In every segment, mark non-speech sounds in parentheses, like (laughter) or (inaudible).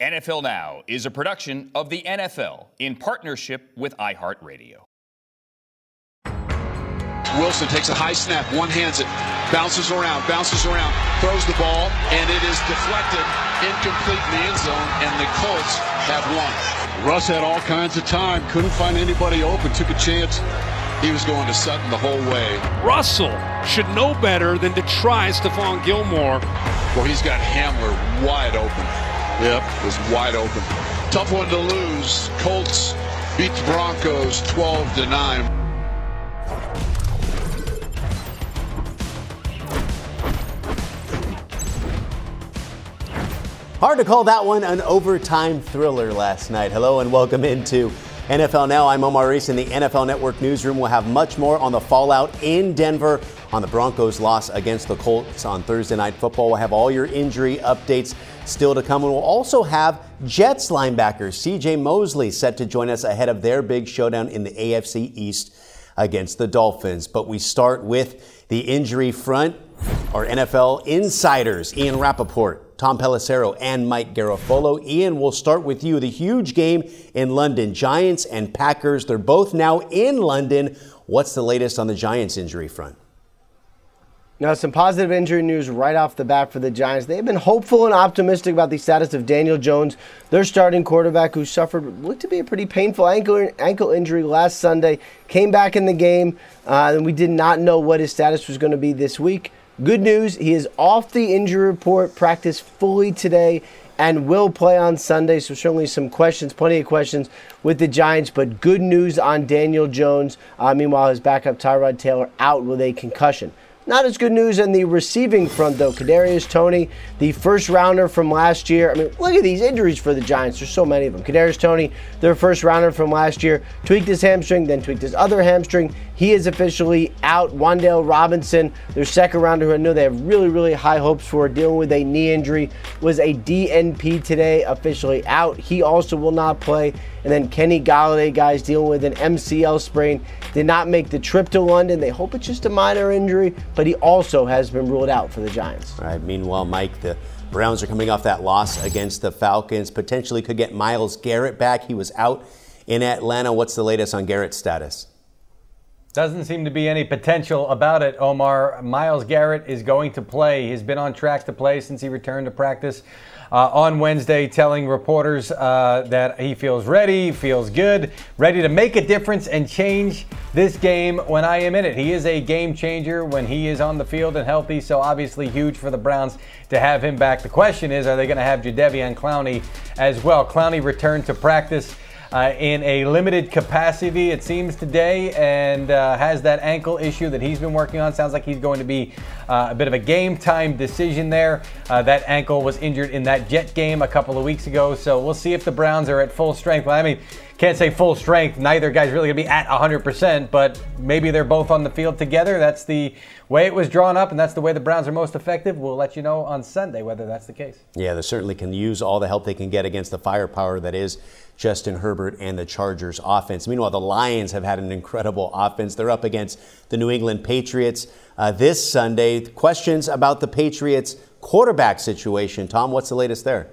NFL Now is a production of the NFL in partnership with iHeartRadio. Wilson takes a high snap, one hands it, bounces around, bounces around, throws the ball, and it is deflected, incomplete in the end zone, and the Colts have won. Russ had all kinds of time, couldn't find anybody open, took a chance. He was going to Sutton the whole way. Russell should know better than to try Stephon Gilmore. Well, he's got Hamler wide open. Yep, was wide open. Tough one to lose. Colts beat the Broncos 12 to 9. Hard to call that one an overtime thriller last night. Hello and welcome into NFL Now. I'm Omar Ruiz in the NFL Network newsroom. We'll have much more on the fallout in Denver on the Broncos' loss against the Colts on Thursday Night Football. We'll have all your injury updates still to come. And we'll also have Jets linebacker CJ Mosley set to join us ahead of their big showdown in the AFC East against the Dolphins. But we start with the injury front. Our NFL insiders, Ian Rapoport, Tom Pelissero, and Mike Garafolo. Ian, we'll start with you. The huge game in London, Giants and Packers. They're both now in London. What's the latest on the Giants injury front? Now, some positive injury news right off the bat for the Giants. They've been hopeful and optimistic about the status of Daniel Jones, their starting quarterback, who suffered what looked to be a pretty painful ankle ankle injury last Sunday. Came back in the game, uh, and we did not know what his status was going to be this week. Good news, he is off the injury report, practiced fully today, and will play on Sunday. So, certainly some questions, plenty of questions with the Giants, but good news on Daniel Jones. Uh, meanwhile, his backup Tyrod Taylor out with a concussion. Not as good news in the receiving front, though. Kadarius Toney, the first rounder from last year. I mean, look at these injuries for the Giants. There's so many of them. Kadarius Toney, their first rounder from last year, tweaked his hamstring, then tweaked his other hamstring. He is officially out. Wan'Dale Robinson, their second rounder, who I know they have really, really high hopes for, dealing with a knee injury, was a DNP today, officially out. He also will not play. And then Kenny Golladay, guys, dealing with an MCL sprain, did not make the trip to London. They hope it's just a minor injury, but he also has been ruled out for the Giants. All right. Meanwhile, Mike, the Browns are coming off that loss against the Falcons. Potentially could get Myles Garrett back. He was out in Atlanta. What's the latest on Garrett's status? Doesn't seem to be any potential about it, Omar. Myles Garrett is going to play. He's been on track to play since he returned to practice uh, on Wednesday, telling reporters uh, that he feels ready, feels good, ready to make a difference and change this game when I am in it. He is a game changer when he is on the field and healthy, so obviously huge for the Browns to have him back. The question is, are they going to have Jadeveon Clowney as well? Clowney returned to practice uh, in a limited capacity, it seems, today, and uh, has that ankle issue that he's been working on. Sounds like he's going to be Uh, a bit of a game time decision there. Uh, that ankle was injured in that Jet game a couple of weeks ago, so we'll see if the Browns are at full strength. Well, I mean, can't say full strength. Neither guy's really going to be at 100%, but maybe they're both on the field together. That's the way it was drawn up, and that's the way the Browns are most effective. We'll let you know on Sunday whether that's the case. Yeah, they certainly can use all the help they can get against the firepower that is Justin Herbert and the Chargers offense. Meanwhile, the Lions have had an incredible offense. They're up against the New England Patriots uh, this Sunday. Questions about the Patriots quarterback situation. Tom, what's the latest there?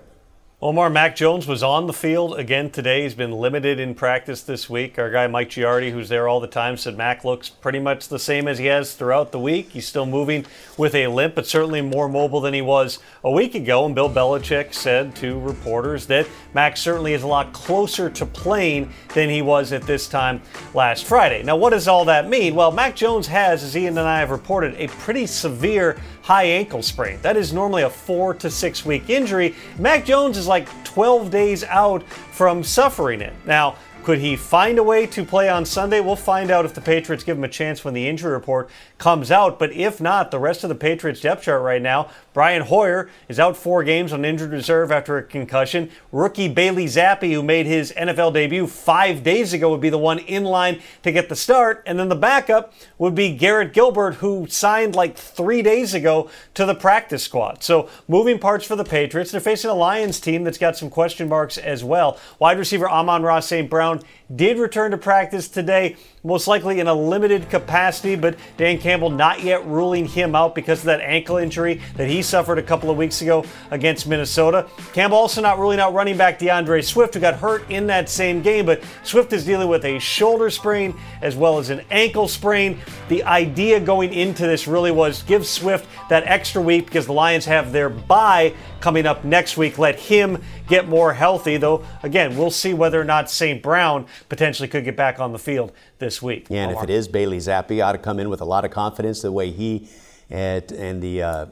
Omar Mac Jones was on the field again today. He's been limited in practice this week. Our guy Mike Giardi, who's there all the time, said Mac looks pretty much the same as he has throughout the week. He's still moving with a limp, but certainly more mobile than he was a week ago. And Bill Belichick said to reporters that Mac certainly is a lot closer to playing than he was at this time last Friday. Now, what does all that mean? Well, Mac Jones has, as Ian and I have reported, a pretty severe high ankle sprain. That is normally a four to six week injury. Mac Jones is like 12 days out from suffering it. Now, could he find a way to play on Sunday? We'll find out if the Patriots give him a chance when the injury report comes out. But if not, the rest of the Patriots depth chart right now, Brian Hoyer is out four games on injured reserve after a concussion. Rookie Bailey Zappe, who made his NFL debut five days ago, would be the one in line to get the start. And then the backup would be Garrett Gilbert, who signed like three days ago to the practice squad. So moving parts for the Patriots. They're facing a Lions team that's got some question marks as well. Wide receiver Amon-Ra St. Brown did return to practice today, most likely in a limited capacity, but Dan Campbell not yet ruling him out because of that ankle injury that he suffered a couple of weeks ago against Minnesota. Campbell also not ruling out running back D'Andre Swift, who got hurt in that same game, but Swift is dealing with a shoulder sprain as well as an ankle sprain. The idea going into this really was give Swift that extra week because the Lions have their bye coming up next week. Let him get more healthy, though, again, we'll see whether or not St. Brown potentially could get back on the field this week. Yeah, and Omar. if it is Bailey Zappe, ought to come in with a lot of confidence the way he and, and the uh,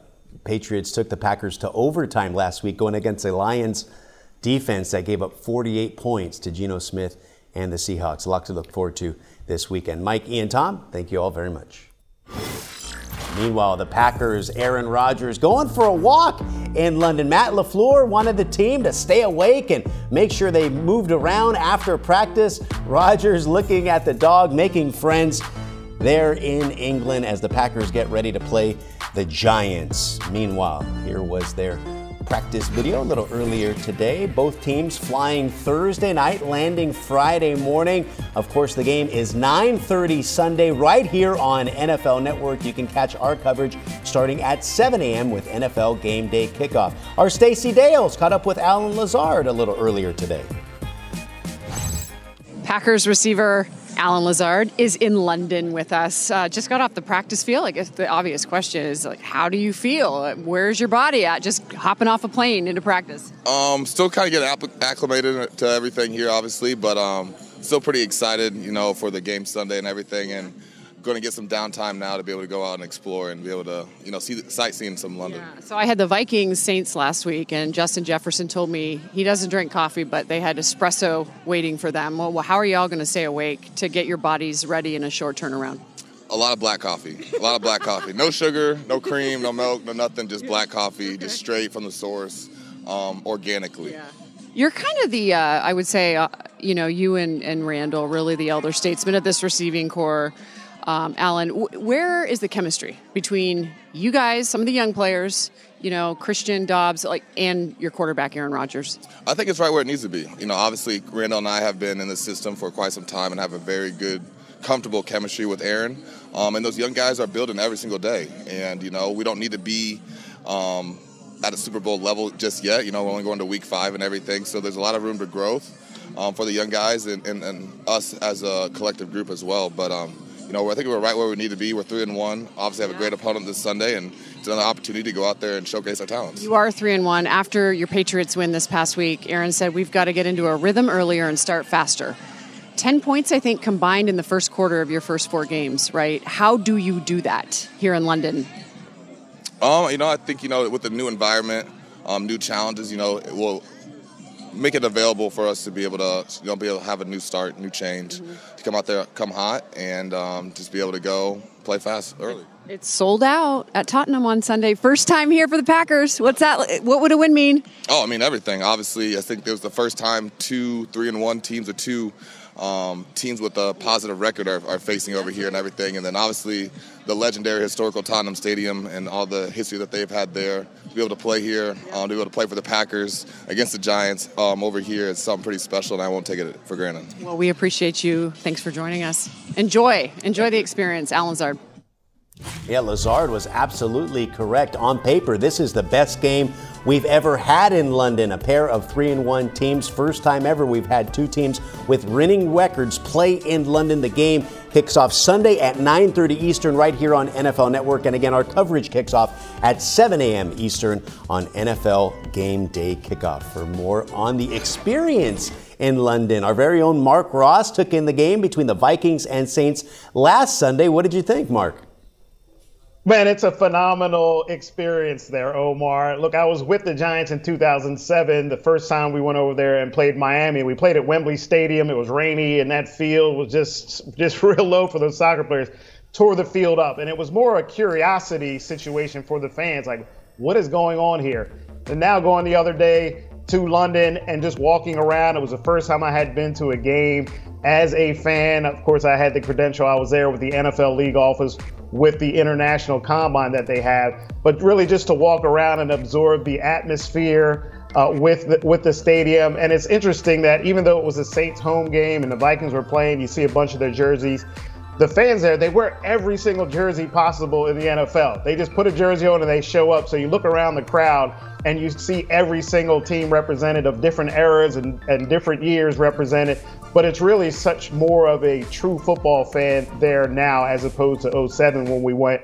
Patriots took the Packers to overtime last week, going against the Lions defense that gave up 48 points to Geno Smith and the Seahawks. A lot to look forward to this weekend. Mike, Ian, Tom, thank you all very much. Meanwhile, the Packers' Aaron Rodgers going for a walk in London. Matt LaFleur wanted the team to stay awake and make sure they moved around after practice. Rodgers looking at the dog, making friends there in England as the Packers get ready to play the Giants. Meanwhile, here was their practice video a little earlier today. Both teams flying Thursday night, landing Friday morning. Of course, the game is 9:30 Sunday right here on NFL Network. You can catch our coverage starting at 7 a.m. with NFL Game Day kickoff. Our Stacey Dales caught up with Allen Lazard a little earlier today. Packers receiver Allen Lazard is in London with us. Uh, just got off the practice field. I guess the obvious question is like, how do you feel? Where's your body at? Just hopping off a plane into practice. Um, still kind of getting acclimated to everything here, obviously, but um, still pretty excited, you know, for the game Sunday and everything, and going to get some downtime now to be able to go out and explore and be able to, you know, see the sightseeing some London. Yeah. So I had the Vikings Saints last week, and Justin Jefferson told me he doesn't drink coffee, but they had espresso waiting for them. Well, how are y'all going to stay awake to get your bodies ready in a short turnaround? A lot of black coffee. A lot of black coffee. No sugar, no cream, no milk, no nothing. Just black coffee, just straight from the source, um, organically. Yeah. You're kind of the, uh, I would say, uh, you know, you and, and Randall, really the elder statesman of this receiving corps. Um, Allen, w- where is the chemistry between you guys, some of the young players, you know, Christian Doubs, like, and your quarterback Aaron Rodgers? I think it's right where it needs to be. You know, obviously Randall and I have been in the system for quite some time and have a very good, comfortable chemistry with Aaron. Um, and those young guys are building every single day. And you know, we don't need to be. Um, at a Super Bowl level just yet. You know, we're only going to week five and everything, so there's a lot of room for growth um, for the young guys and, and, and, us as a collective group as well. But um, you know, I think we're right where we need to be. We're three and one. Obviously, have a great opponent this Sunday, and it's another opportunity to go out there and showcase our talents. You are three and one after your Patriots win this past week. Aaron said we've got to get into a rhythm earlier and start faster. 10 points, I think, combined in the first quarter of your first four games, right? How do you do that here in London? Um, you know, I think, you know, with the new environment, um, new challenges, you know, it will make it available for us to be able to, you know, be able to have a new start, new change, mm-hmm. to come out there, come hot, and um, just be able to go play fast early. It's sold out at Tottenham on Sunday. First time here for the Packers. What's that? What would a win mean? Oh, I mean everything. Obviously, I think it was the first time two, three, and one teams or two um, teams with a positive record are, are, facing over here and everything. And then obviously the legendary historical Tottenham Stadium and all the history that they've had there. To be able to play here, um, to be able to play for the Packers against the Giants um, over here is something pretty special, and I won't take it for granted. Well, we appreciate you. Thanks for joining us. Enjoy, enjoy the experience, Allen Lazard. Yeah, Lazard was absolutely correct. On paper, this is the best game we've ever had in London. A pair of three and one teams. First time ever we've had two teams with winning records play in London. The game kicks off Sunday at 9:30 Eastern right here on NFL Network. And again, our coverage kicks off at 7 a.m. Eastern on NFL Game Day Kickoff. For more on the experience in London, our very own Mark Ross took in the game between the Vikings and Saints last Sunday. What did you think, Mark? Man, it's a phenomenal experience there, Omar. Look, I was with the Giants in 2007, the first time we went over there and played Miami. We played at Wembley Stadium. It was rainy, and that field was just just (laughs) real low for those soccer players. Tore the field up, and it was more a curiosity situation for the fans, like what is going on here. And now going the other day to London and just walking around, it was the first time I had been to a game as a fan. Of course, I had the credential. I was there with the NFL league office with the international combine that they have, but really just to walk around and absorb the atmosphere uh, with the, with the stadium. And it's interesting that even though it was a Saints home game and the Vikings were playing, you see a bunch of their jerseys. The fans there, they wear every single jersey possible in the NFL. They just put a jersey on and they show up. So you look around the crowd and you see every single team represented of different eras and, and different years represented but it's really such more of a true football fan there now as opposed to 07 when we went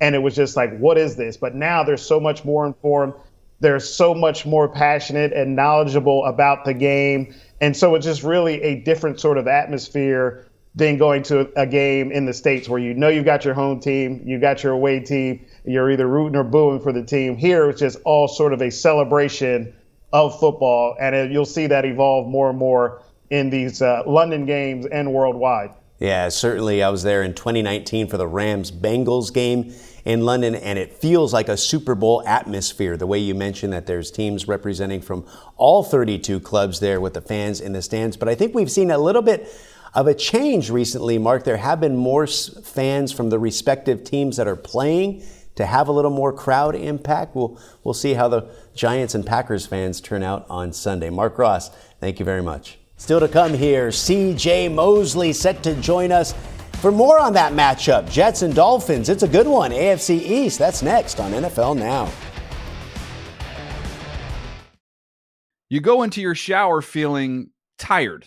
and it was just like what is this but now they're so much more informed they're so much more passionate and knowledgeable about the game and so it's just really a different sort of atmosphere than going to a game in the states where you know you've got your home team you've got your away team you're either rooting or booing for the team here it's just all sort of a celebration of football and you'll see that evolve more and more in these uh, London games and worldwide. Yeah, certainly. I was there in 2019 for the Rams Bengals game in London, and it feels like a Super Bowl atmosphere. The way you mentioned that there's teams representing from all 32 clubs there with the fans in the stands. But I think we've seen a little bit of a change recently, Mark. There have been more fans from the respective teams that are playing to have a little more crowd impact. We'll, we'll see how the Giants and Packers fans turn out on Sunday. Mark Ross, thank you very much. Still to come here, CJ Mosley set to join us for more on that matchup. Jets and Dolphins, it's a good one. AFC East, that's next on NFL Now. You go into your shower feeling tired,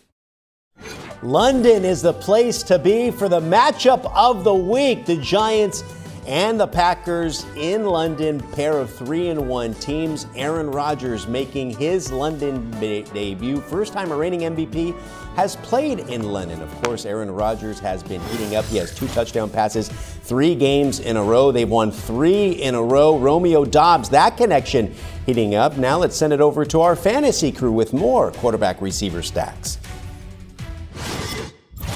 London is the place to be for the matchup of the week. The Giants and the Packers in London, pair of three and one teams. Aaron Rodgers making his London de- debut. First time a reigning MVP has played in London. Of course, Aaron Rodgers has been heating up. He has two touchdown passes, three games in a row. They've won three in a row. Romeo Doubs, that connection heating up. Now let's send it over to our fantasy crew with more quarterback receiver stacks.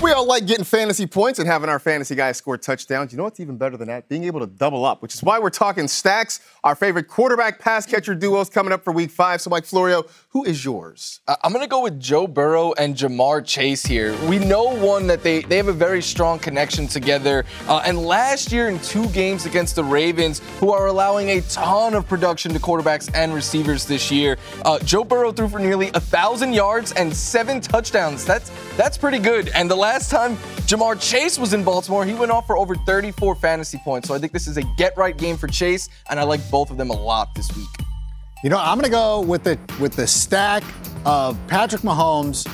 We all like getting fantasy points and having our fantasy guys score touchdowns. You know what's even better than that? Being able to double up, which is why we're talking stacks. Our favorite quarterback pass catcher duos coming up for week five. So, Mike Florio, who is yours? Uh, I'm going to go with Joe Burrow and Ja'Marr Chase here. We know one that they, they have a very strong connection together. Uh, and last year in two games against the Ravens, who are allowing a ton of production to quarterbacks and receivers this year, uh, Joe Burrow threw for nearly a thousand yards and seven touchdowns. That's that's pretty good. And the last time Ja'Marr Chase was in Baltimore, he went off for over 34 fantasy points. So I think this is a get right game for Chase, and I like both of them a lot this week. You know, I'm going to go with the with the stack of Patrick Mahomes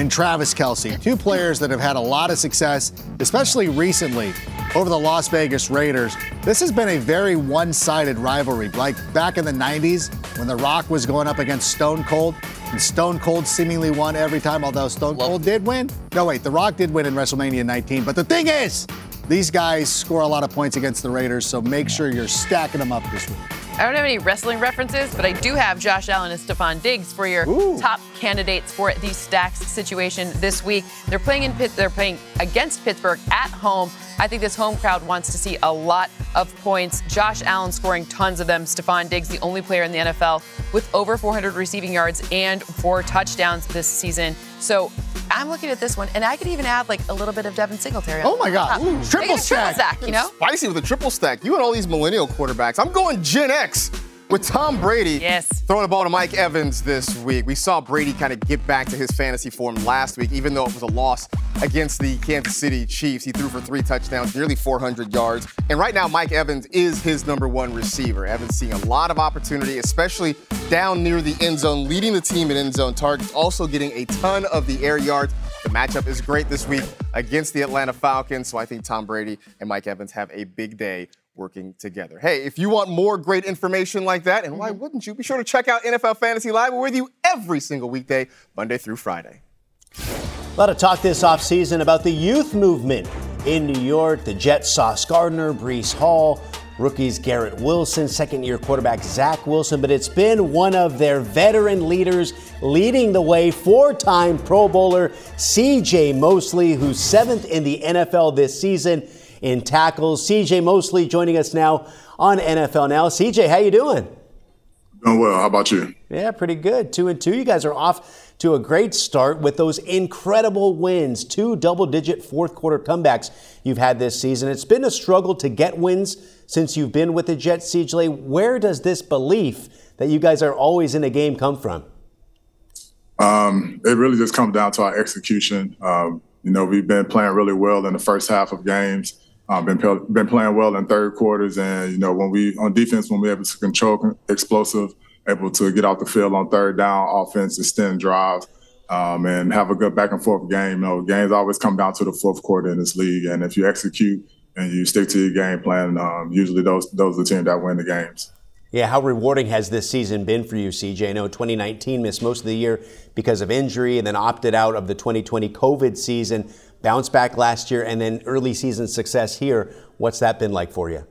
and Travis Kelce, two players that have had a lot of success, especially recently over the Las Vegas Raiders. This has been a very one-sided rivalry. Like back in the 90s when The Rock was going up against Stone Cold, and Stone Cold seemingly won every time, although Stone Cold did win. No, wait, The Rock did win in WrestleMania 19. But the thing is, these guys score a lot of points against the Raiders, so make sure you're stacking them up this week. I don't have any wrestling references, but I do have Josh Allen and Stefon Diggs for your Ooh. top candidates for the stacks situation this week. They're playing in Pitt. They're playing against Pittsburgh at home. I think this home crowd wants to see a lot of points. Josh Allen scoring tons of them. Stefon Diggs, the only player in the NFL with over 400 receiving yards and four touchdowns this season. So I'm looking at this one, and I could even add like a little bit of Devin Singletary. Oh my God! Ooh, triple stack. triple stack, you know? Spicy with a triple stack. You and all these millennial quarterbacks. I'm going Gen X with Tom Brady yes. throwing the ball to Mike Evans this week. We saw Brady kind of get back to his fantasy form last week, even though it was a loss against the Kansas City Chiefs. He threw for three touchdowns, nearly 400 yards. And right now, Mike Evans is his number one receiver. Evans seeing a lot of opportunity, especially down near the end zone, leading the team in end zone targets, also getting a ton of the air yards. The matchup is great this week against the Atlanta Falcons, so I think Tom Brady and Mike Evans have a big day working together. Hey, if you want more great information like that, and why mm-hmm. wouldn't you, be sure to check out NFL Fantasy Live. We're with you every single weekday, Monday through Friday. A lot of talk this offseason about the youth movement in New York. The Jets, Sauce Gardner, Breece Hall, rookies Garrett Wilson, second year quarterback Zach Wilson, but it's been one of their veteran leaders leading the way, four time Pro Bowler CJ Mosley, who's seventh in the NFL this season in tackles. CJ Mosley joining us now on NFL Now. CJ, how you doing? Doing well. How about you? Yeah, pretty good. Two and two. You guys are off to a great start with those incredible wins, two double-digit fourth quarter comebacks you've had this season. It's been a struggle to get wins since you've been with the Jets, CJ. Where does this belief that you guys are always in a game come from? Um, it really just comes down to our execution. Um, you know, we've been playing really well in the first half of games. Uh, been been playing well in third quarters, and you know when we on defense when we're able to control explosive, able to get out the field on third down, offense extend drives, um, and have a good back and forth game. You know, games always come down to the fourth quarter in this league, and if you execute and you stick to your game plan, um, usually those those are the teams that win the games. Yeah, how rewarding has this season been for you, CJ? I know 2019 missed most of the year because of injury and then opted out of the 2020 COVID season bounce back last year and then early season success here. What's that been like for you?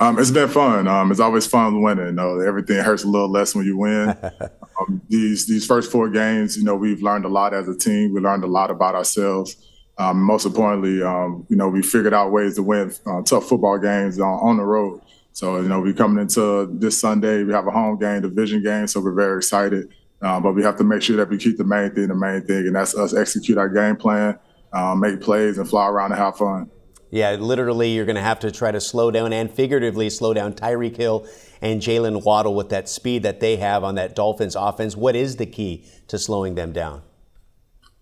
Um, it's been fun. Um, it's always fun winning. You know, everything hurts a little less when you win. (laughs) um, these these first four games, you know, we've learned a lot as a team. We learned a lot about ourselves. Um, most importantly, um, you know, we figured out ways to win uh, tough football games on, on the road. So, you know, we're coming into this Sunday. We have a home game, division game, so we're very excited. Uh, but we have to make sure that we keep the main thing the main thing, and that's us execute our game plan, uh, make plays, and fly around and have fun. Yeah, literally, you're going to have to try to slow down and figuratively slow down Tyreek Hill and Jaylen Waddle with that speed that they have on that Dolphins offense. What is the key to slowing them down?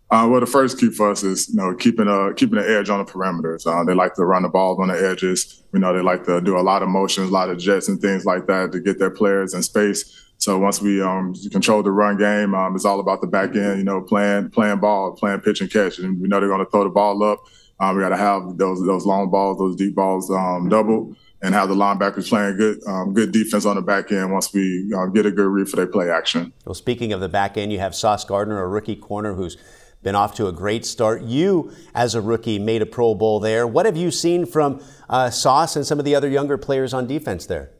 Uh, well, the first key for us is you know keeping a keeping the edge on the perimeters. Uh, they like to run the ball on the edges. We know they like to do a lot of motions, a lot of jets and things like that to get their players in space. So once we um, control the run game, um, it's all about the back end. You know, playing playing ball, playing pitch and catch, and we know they're going to throw the ball up. Um, we got to have those those long balls, those deep balls um, double, and have the linebackers playing good um, good defense on the back end once we uh, get a good read for their play action. Well, speaking of the back end, you have Sauce Gardner, a rookie corner who's been off to a great start. You, as a rookie, made a Pro Bowl there. What have you seen from uh, Sauce and some of the other younger players on defense there?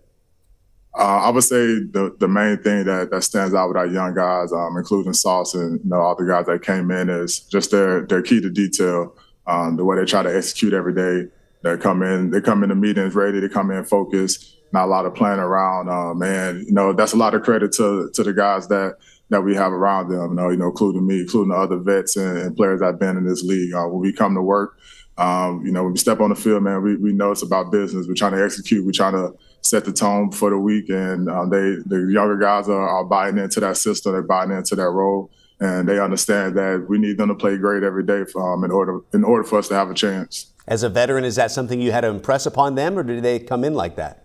Uh, I would say the the main thing that, that stands out with our young guys, um, including Sauce and you know all the guys that came in, is just their their key to detail, um, the way they try to execute every day. They come in, they come in the meetings ready, to come in focused, not a lot of playing around. Um, and you know that's a lot of credit to to the guys that that we have around them. You know, you know, including me, including the other vets and, and players that've been in this league. Uh, when we come to work, um, you know, when we step on the field, man, we, we know it's about business. We're trying to execute. We're trying to set the tone for the week, and um, they the younger guys are, are buying into that system. They're buying into that role, and they understand that we need them to play great every day for, um, in order in order for us to have a chance. As a veteran, is that something you had to impress upon them, or did they come in like that?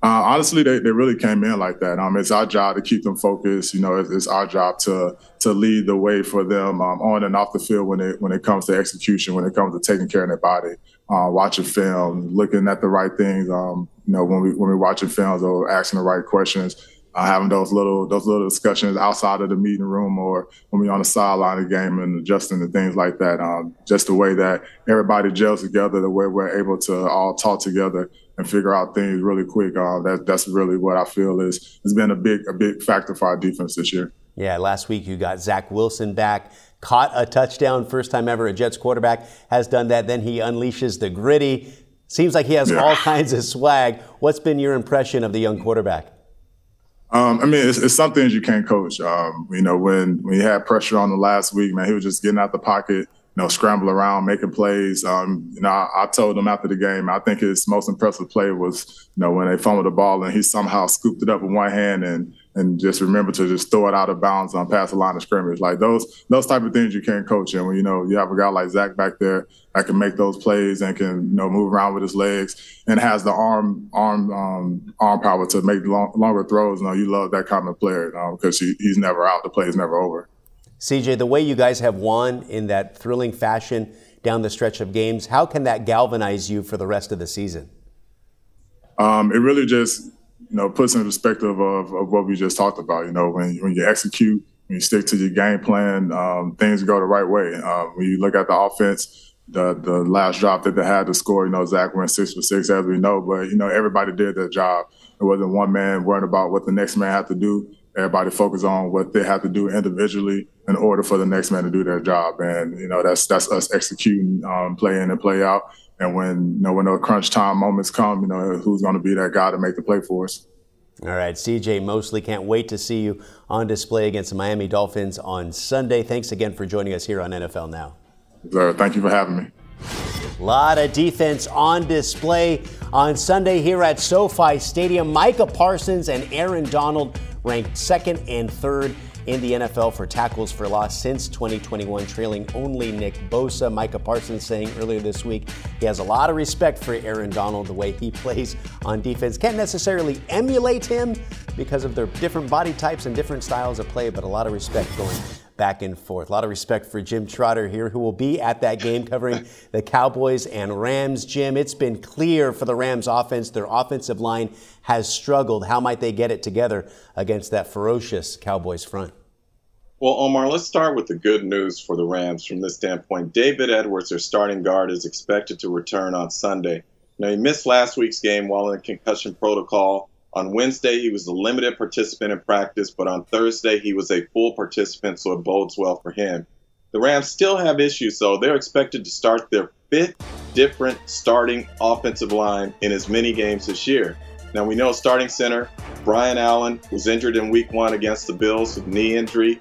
Uh, honestly, they, they really came in like that. Um, it's our job to keep them focused. You know, it's, it's our job to to lead the way for them um, on and off the field when it when it comes to execution, when it comes to taking care of their body, uh, watching film, looking at the right things. Um, you know, when we when we're watching films or asking the right questions, uh, having those little those little discussions outside of the meeting room or when we're on the sideline of the game and adjusting to things like that. Um, just the way that everybody gels together, the way we're able to all talk together and figure out things really quick. Uh, that that's really what I feel is has been a big a big factor for our defense this year. Yeah, last week you got Zach Wilson back, caught a touchdown, first time ever a Jets quarterback has done that. Then he unleashes the Griddy. Seems like he has all kinds of swag. What's been your impression of the young quarterback? Um, I mean, it's, it's some things you can't coach. Um, you know, when when you had pressure on the last week, man, he was just getting out the pocket you know, scramble around, making plays. Um, you know, I, I, told him after the game, I think his most impressive play was, you know, when they fumbled the ball and he somehow scooped it up with one hand and and just remember to just throw it out of bounds on past the line of scrimmage. Like those those type of things you can't coach. And when you know you have a guy like Zach back there that can make those plays and can you know move around with his legs and has the arm arm um, arm power to make long, longer throws. You know, you love that kind of player because um, he, he's never out. The play is never over. CJ, the way you guys have won in that thrilling fashion down the stretch of games, how can that galvanize you for the rest of the season? Um, it really just, you know, puts in perspective of, of what we just talked about. You know, when, when you execute, when you stick to your game plan, um, things go the right way. Uh, when you look at the offense, the the last drop that they had to score, you know, Zach went six for six, as we know, but, you know, everybody did their job. It wasn't one man worrying about what the next man had to do. Everybody focus on what they have to do individually in order for the next man to do their job. And you know that's that's us executing, um, play in and play out. And when you know when those crunch time moments come, you know who's going to be that guy to make the play for us. All right, CJ Mosley, can't wait to see you on display against the Miami Dolphins on Sunday. Thanks again for joining us here on NFL Now. Sir, thank you for having me. A lot of defense on display on Sunday here at SoFi Stadium. Micah Parsons and Aaron Donald ranked second and third in the NFL for tackles for loss since 2021, trailing only Nick Bosa. Micah Parsons saying earlier this week he has a lot of respect for Aaron Donald, the way he (laughs) plays on defense. Can't necessarily emulate him because of their different body types and different styles of play, but a lot of respect going back and forth. A lot of respect for Jim Trotter here, who will be at that game covering the Cowboys and Rams. Jim, it's been clear for the Rams offense, their offensive line has struggled. How might they get it together against that ferocious Cowboys front? Well, Omar, let's start with the good news for the Rams from this standpoint. David Edwards, their starting guard, is expected to return on Sunday. Now, he missed last week's game while in concussion protocol. On Wednesday, he was a limited participant in practice, but on Thursday, he was a full participant, so it bodes well for him. The Rams still have issues, though. They're expected to start their fifth different starting offensive line in as many games this year. Now, we know starting center Brian Allen was injured in week one against the Bills with knee injury.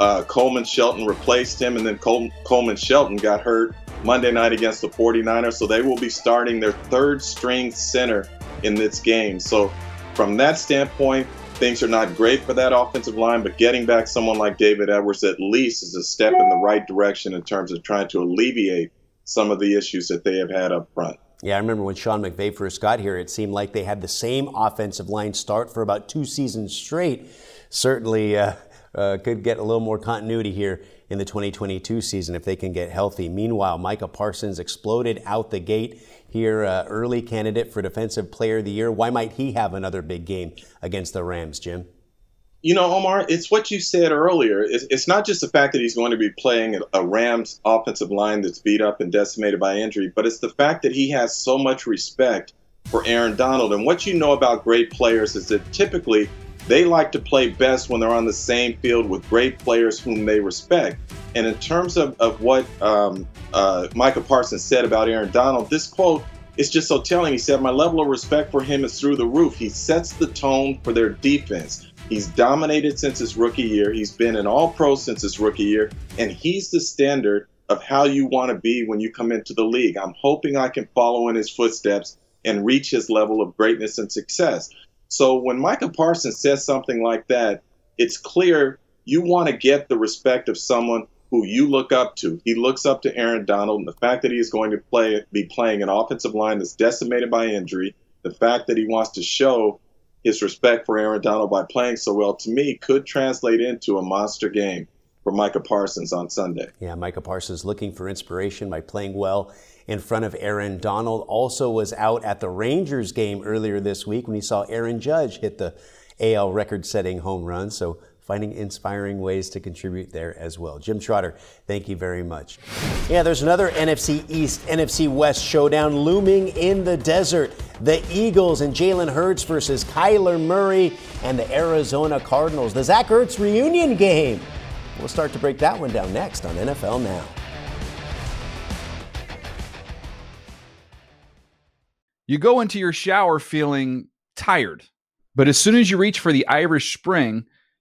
Uh, Coleman Shelton replaced him, and then Col- Coleman Shelton got hurt Monday night against the 49ers. So they will be starting their third string center in this game. So, from that standpoint, things are not great for that offensive line, but getting back someone like David Edwards at least is a step in the right direction in terms of trying to alleviate some of the issues that they have had up front. Yeah, I remember when Sean McVay first got here, it seemed like they had the same offensive line start for about two seasons straight. Certainly uh, uh, could get a little more continuity here in the 2022 season if they can get healthy. Meanwhile, Micah Parsons exploded out the gate here, uh, early candidate for Defensive Player of the Year. Why might he have another big game against the Rams, Jim? You know, Omar, it's what you said earlier. It's, it's not just the fact that he's going to be playing a Rams offensive line that's beat up and decimated by injury, but it's the fact that he has so much respect for Aaron Donald. And what you know about great players is that typically they like to play best when they're on the same field with great players whom they respect. And in terms of, of what um, uh, Michael Parsons said about Aaron Donald, this quote is just so telling. He said, My level of respect for him is through the roof. He sets the tone for their defense. He's dominated since his rookie year. He's been an all pro since his rookie year. And he's the standard of how you want to be when you come into the league. I'm hoping I can follow in his footsteps and reach his level of greatness and success. So when Micah Parsons says something like that, it's clear you want to get the respect of someone who you look up to. He looks up to Aaron Donald, and the fact that he is going to play be playing an offensive line that's decimated by injury, the fact that he wants to show his respect for Aaron Donald by playing so well, to me, could translate into a monster game for Micah Parsons on Sunday. Yeah, Micah Parsons looking for inspiration by playing well in front of Aaron Donald. Also was out at the Rangers game earlier this week when he saw Aaron Judge hit the AL record-setting home run. So finding inspiring ways to contribute there as well. Jim Trotter, thank you very much. Yeah, there's another NFC East, NFC West showdown looming in the desert. The Eagles and Jalen Hurts versus Kyler Murray and the Arizona Cardinals. The Zach Ertz reunion game. We'll start to break that one down next on NFL Now. You go into your shower feeling tired, but as soon as you reach for the Irish Spring,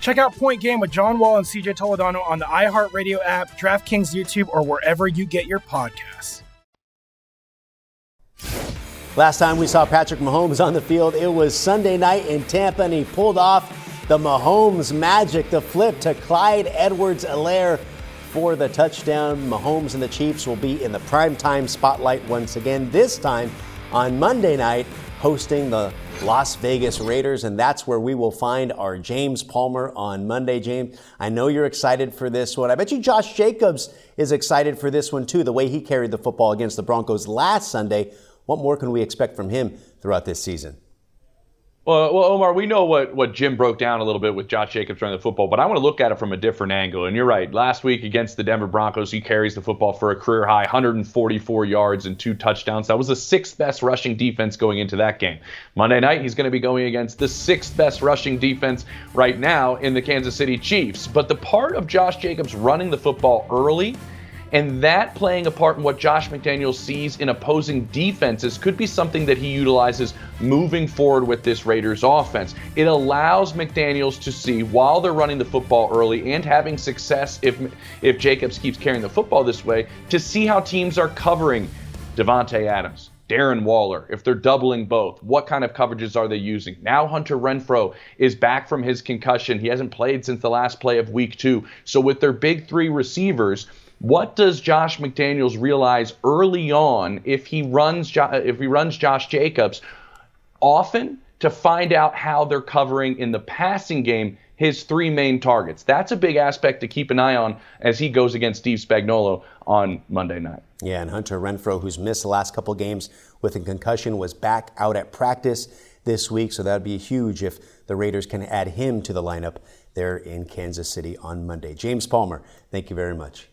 Check out Point Game with John Wall and CJ Toledano on the iHeartRadio app, DraftKings YouTube, or wherever you get your podcasts. Last time we saw Patrick Mahomes on the field, it was Sunday night in Tampa, and he pulled off the Mahomes magic, the flip to Clyde Edwards-Helaire for the touchdown. Mahomes and the Chiefs will be in the primetime spotlight once again, this time on Monday night, hosting the Las Vegas Raiders, and that's where we will find our James Palmer on Monday. James, I know you're excited for this one. I bet you Josh Jacobs is excited for this one too, the way he carried the football against the Broncos last Sunday. What more can we expect from him throughout this season? Well, well, Omar, we know what, what Jim broke down a little bit with Josh Jacobs running the football, but I want to look at it from a different angle. And you're right. Last week against the Denver Broncos, he carries the football for a career high 144 yards and two touchdowns. That was the sixth best rushing defense going into that game. Monday night, he's going to be going against the sixth best rushing defense right now in the Kansas City Chiefs. But the part of Josh Jacobs running the football early and that playing a part in what Josh McDaniels sees in opposing defenses could be something that he utilizes moving forward with this Raiders offense. It allows McDaniels to see while they're running the football early and having success if if Jacobs keeps carrying the football this way to see how teams are covering Davante Adams. Darren Waller, if they're doubling both, what kind of coverages are they using? Now Hunter Renfrow is back from his concussion. He hasn't played since the last play of week two. So with their big three receivers, what does Josh McDaniels realize early on if he runs if he runs Josh Jacobs often to find out how they're covering in the passing game his three main targets? That's a big aspect to keep an eye on as he goes against Steve Spagnuolo on Monday night. Yeah, and Hunter Renfrow, who's missed the last couple games with a concussion, was back out at practice this week, so that would be huge if the Raiders can add him to the lineup there in Kansas City on Monday. James Palmer, thank you very much.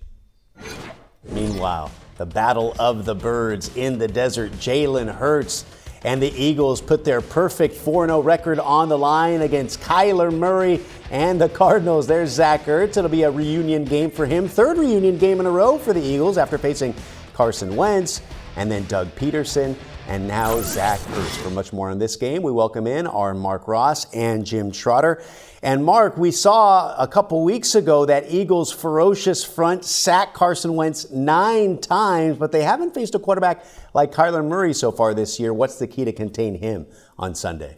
Meanwhile, the battle of the birds in the desert. Jalen Hurts and the Eagles put their perfect 4 0 record on the line against Kyler Murray and the Cardinals. There's Zach Ertz. It'll be a reunion game for him. Third reunion game in a row for the Eagles after facing Carson Wentz and then Doug Pederson. and now Zach Ertz. For much more on this game, we welcome in our Marc Ross and Jim Trotter. And Marc, we saw a couple weeks ago that Eagles' ferocious front sacked Carson Wentz nine times, but they haven't faced a quarterback like Kyler Murray so far this year. What's the key to contain him on Sunday?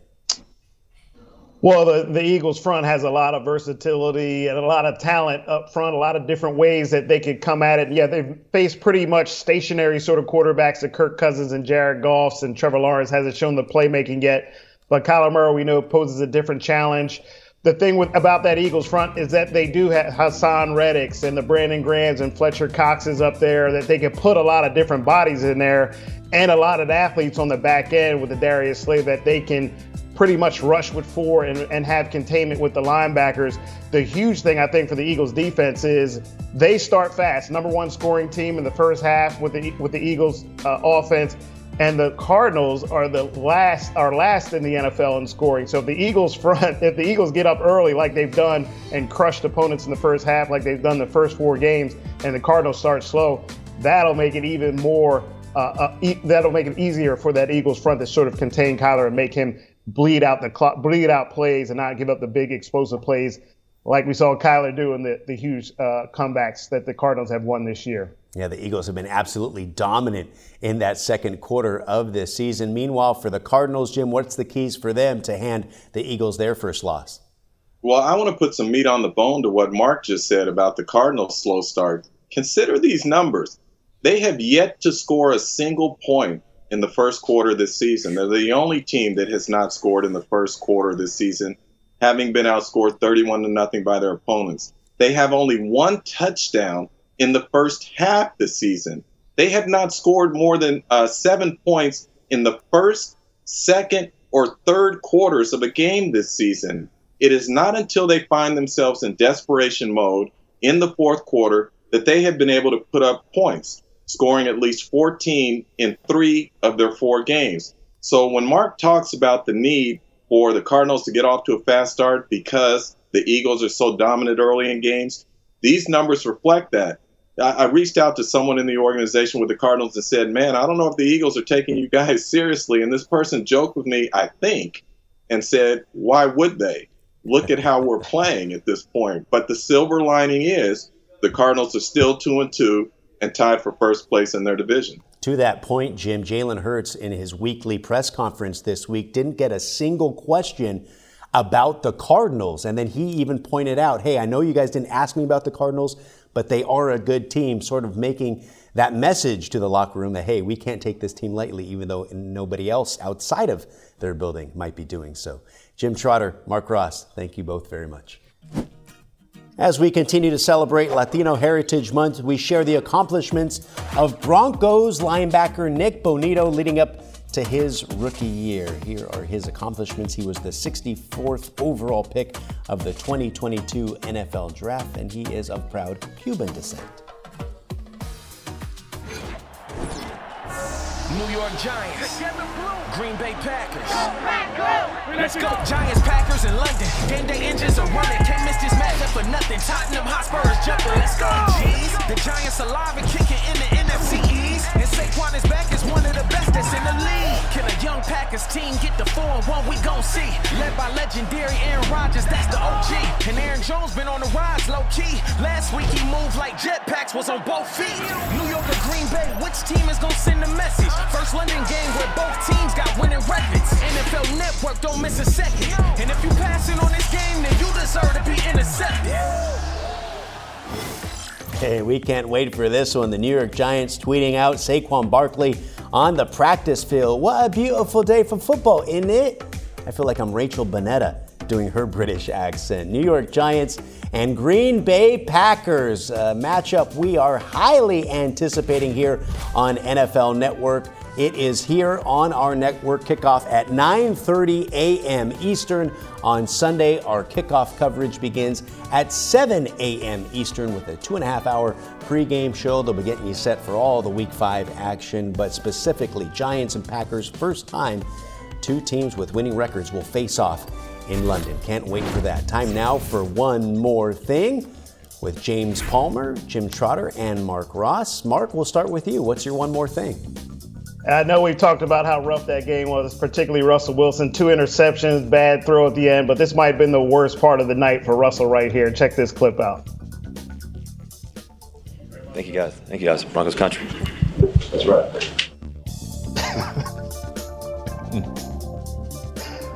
Well, the, the Eagles front has a lot of versatility and a lot of talent up front, a lot of different ways that they could come at it. Yeah, they've faced pretty much stationary sort of quarterbacks at Kirk Cousins and Jared Goffs, and Trevor Lawrence hasn't shown the playmaking yet. But Kyler Murray, we know, poses a different challenge. The thing with, about that Eagles front is that they do have Haason Reddicks and the Brandon Grahams and Fletcher Coxes up there that they can put a lot of different bodies in there and a lot of athletes on the back end with the Darius Slay that they can pretty much rush with four and, and have containment with the linebackers. The huge thing I think for the Eagles defense is they start fast. Number one scoring team in the first half with the with the Eagles uh, offense. And the Cardinals are the last are last in the NFL in scoring. So if the Eagles front, (laughs) if the Eagles get up early like they've done and crushed opponents in the first half like they've done the first four games, and the Cardinals start slow, that'll make it even more uh, uh, e- that'll make it easier for that Eagles front to sort of contain Kyler and make him bleed out the clock, bleed out plays, and not give up the big explosive plays like we saw Kyler do in the the huge uh, comebacks that the Cardinals have won this year. Yeah, the Eagles have been absolutely dominant in that second quarter of this season. Meanwhile, for the Cardinals, Jim, what's the keys for them to hand the Eagles their first loss? Well, I want to put some meat on the bone to what Marc just said about the Cardinals' slow start. Consider these numbers. They have yet to score a single point in the first quarter this season. They're the only team that has not scored in the first quarter this season, having been outscored 31 to nothing by their opponents. They have only one touchdown in the first half this season. They have not scored more than uh, seven points in the first, second, or third quarters of a game this season. It is not until they find themselves in desperation mode in the fourth quarter that they have been able to put up points scoring at least 14 in three of their four games. So when Marc talks about the need for the Cardinals to get off to a fast start because the Eagles are so dominant early in games, these numbers reflect that. I, reached out to someone in the organization with the Cardinals and said, Man, I don't know if the Eagles are taking you guys (laughs) seriously. And this person joked with me, I think, and said, Why would they? Look at how we're playing at this point. But the silver lining is the Cardinals are still two and two and tied for first place in their division. To that point, Jim, Jalen Hurts in his weekly press conference this week didn't get a single question about the Cardinals. And then he even pointed out, hey, I know you guys didn't ask me about the Cardinals, but they are a good team, sort of making that message to the locker room that, hey, we can't take this team lightly, even though nobody else outside of their building might be doing so. Jim Trotter, Marc Ross, thank you both very much. As we continue to celebrate Latino Heritage Month, we share the accomplishments of Broncos linebacker Nik Bonitto leading up to his rookie year. Here are his accomplishments. He was the 64th overall pick of the 2022 NFL Draft, and he is of proud Cuban descent. New York Giants. Green Bay Packers. Let's go. Giants, Packers in London. Game day engines are running. Can't miss this matchup for nothing. Tottenham Hotspurs jumping. Let's go. G's. The Giants alive and kicking in the NFC East. And Saquon is back as one of the best that's in the league. Can a young Packers team get the 4 and 1? We gon' see. Led by legendary Aaron Rodgers. That's the OG. And Aaron Jones been on the rise low key. Last week he moved like jetpacks was on both feet. New York or Green Bay, which team is gonna send the message? First London game where both teams got winning records. NFL Network don't miss a second. And if you passing on this game, then you deserve to be intercepted. Hey, we can't wait for this one. The New York Giants tweeting out Saquon Barkley on the practice field. What a beautiful day for football, isn't it? I feel like I'm Rachel Bonnetta doing her British accent. New York Giants and Green Bay Packers matchup we are highly anticipating here on NFL Network. It is here on our network kickoff at 9:30 a.m. Eastern on Sunday. Our kickoff coverage begins at 7 a.m. Eastern with a two and a half hour pregame show. They'll be getting you set for all the Week Five action, but specifically Giants and Packers. First time two teams with winning records will face off in London. Can't wait for that. Time now for one more thing with James Palmer, Jim Trotter, and Marc Ross. Marc, we'll start with you. What's your one more thing? I know we've talked about how rough that game was, particularly Russell Wilson. Two interceptions, bad throw at the end, but this might have been the worst part of the night for Russell right here. Check this clip out. Thank you guys. Thank you guys. Broncos country. That's right.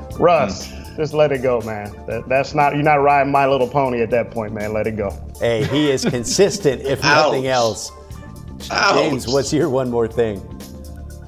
(laughs) Russ, just let it go, man. That, that's not you're not riding My Little Pony at that point, man. Let it go. Hey, he is consistent, if (laughs) nothing else. James, what's your one more thing?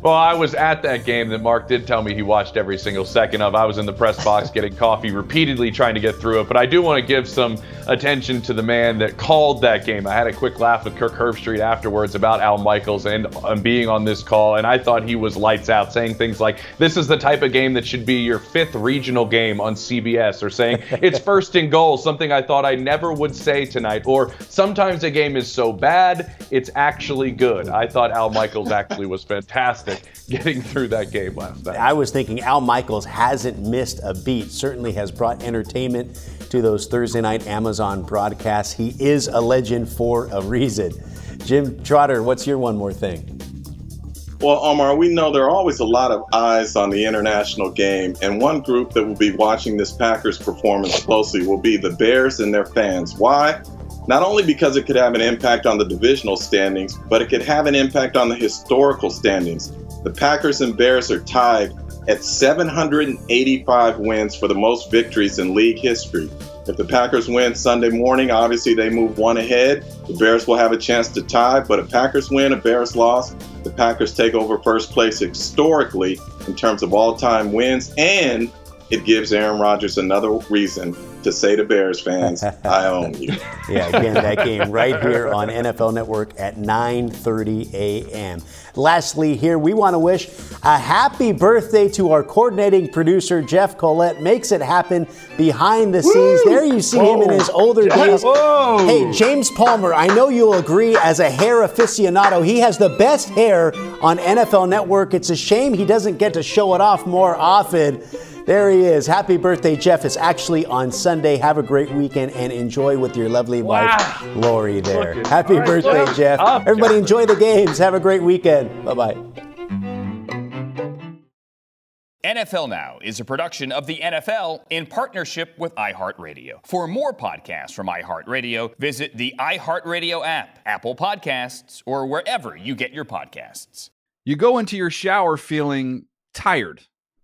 Well, I was at that game that Marc did tell me he watched every single second of. I was in the press box (laughs) getting coffee repeatedly trying to get through it. But I do want to give some attention to the man that called that game. I had a quick laugh with Kirk Herbstreit afterwards about Al Michaels and um, being on this call. And I thought he was lights out, saying things like, this is the type of game that should be your fifth regional game on CBS, or saying (laughs) it's first and goal, something I thought I never would say tonight. Or sometimes a game is so bad, it's actually good. I thought Al Michaels actually was (laughs) fantastic getting through that game last night. I was thinking Al Michaels hasn't missed a beat, certainly has brought entertainment to those Thursday night Amazon broadcasts. He is a legend for a reason. Jim Trotter, what's your one more thing? Well, Omar, we know there are always a lot of eyes on the international game, and one group that will be watching this Packers performance closely will be the Bears and their fans. Why? Not only because it could have an impact on the divisional standings, but it could have an impact on the historical standings. The Packers and Bears are tied at 785 wins for the most victories in league history. If the Packers win Sunday morning, obviously they move one ahead. The Bears will have a chance to tie, but if Packers win, a Bears loss, the Packers take over first place historically in terms of all time wins, and it gives Aaron Rodgers another reason to say to Bears fans, (laughs) I own you. (laughs) yeah, again, that game right here on NFL Network at 9:30 a.m. Lastly, here we want to wish a happy birthday to our coordinating producer Jeff Colette. Makes it happen behind the scenes. There you see him in his older days. Whoa. Hey, James Palmer, I know you'll agree as a hair aficionado, he has the best hair on NFL Network. It's a shame he doesn't get to show it off more often. There he is. Happy birthday, Jeff. It's actually on Sunday. Have a great weekend and enjoy with your lovely wife, Lori, there. Look at- Happy All right, birthday, Jeff. Jeff. Up, Everybody Jeff. enjoy the games. Have a great weekend. Bye bye. NFL Now is a production of the NFL in partnership with iHeartRadio. For more podcasts from iHeartRadio, visit the iHeartRadio app, Apple Podcasts, or wherever you get your podcasts. You go into your shower feeling tired,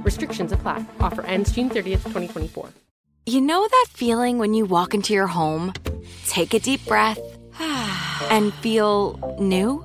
Restrictions apply. Offer ends June 30th, 2024. You know that feeling when you walk into your home, take a deep breath, (sighs) and feel new?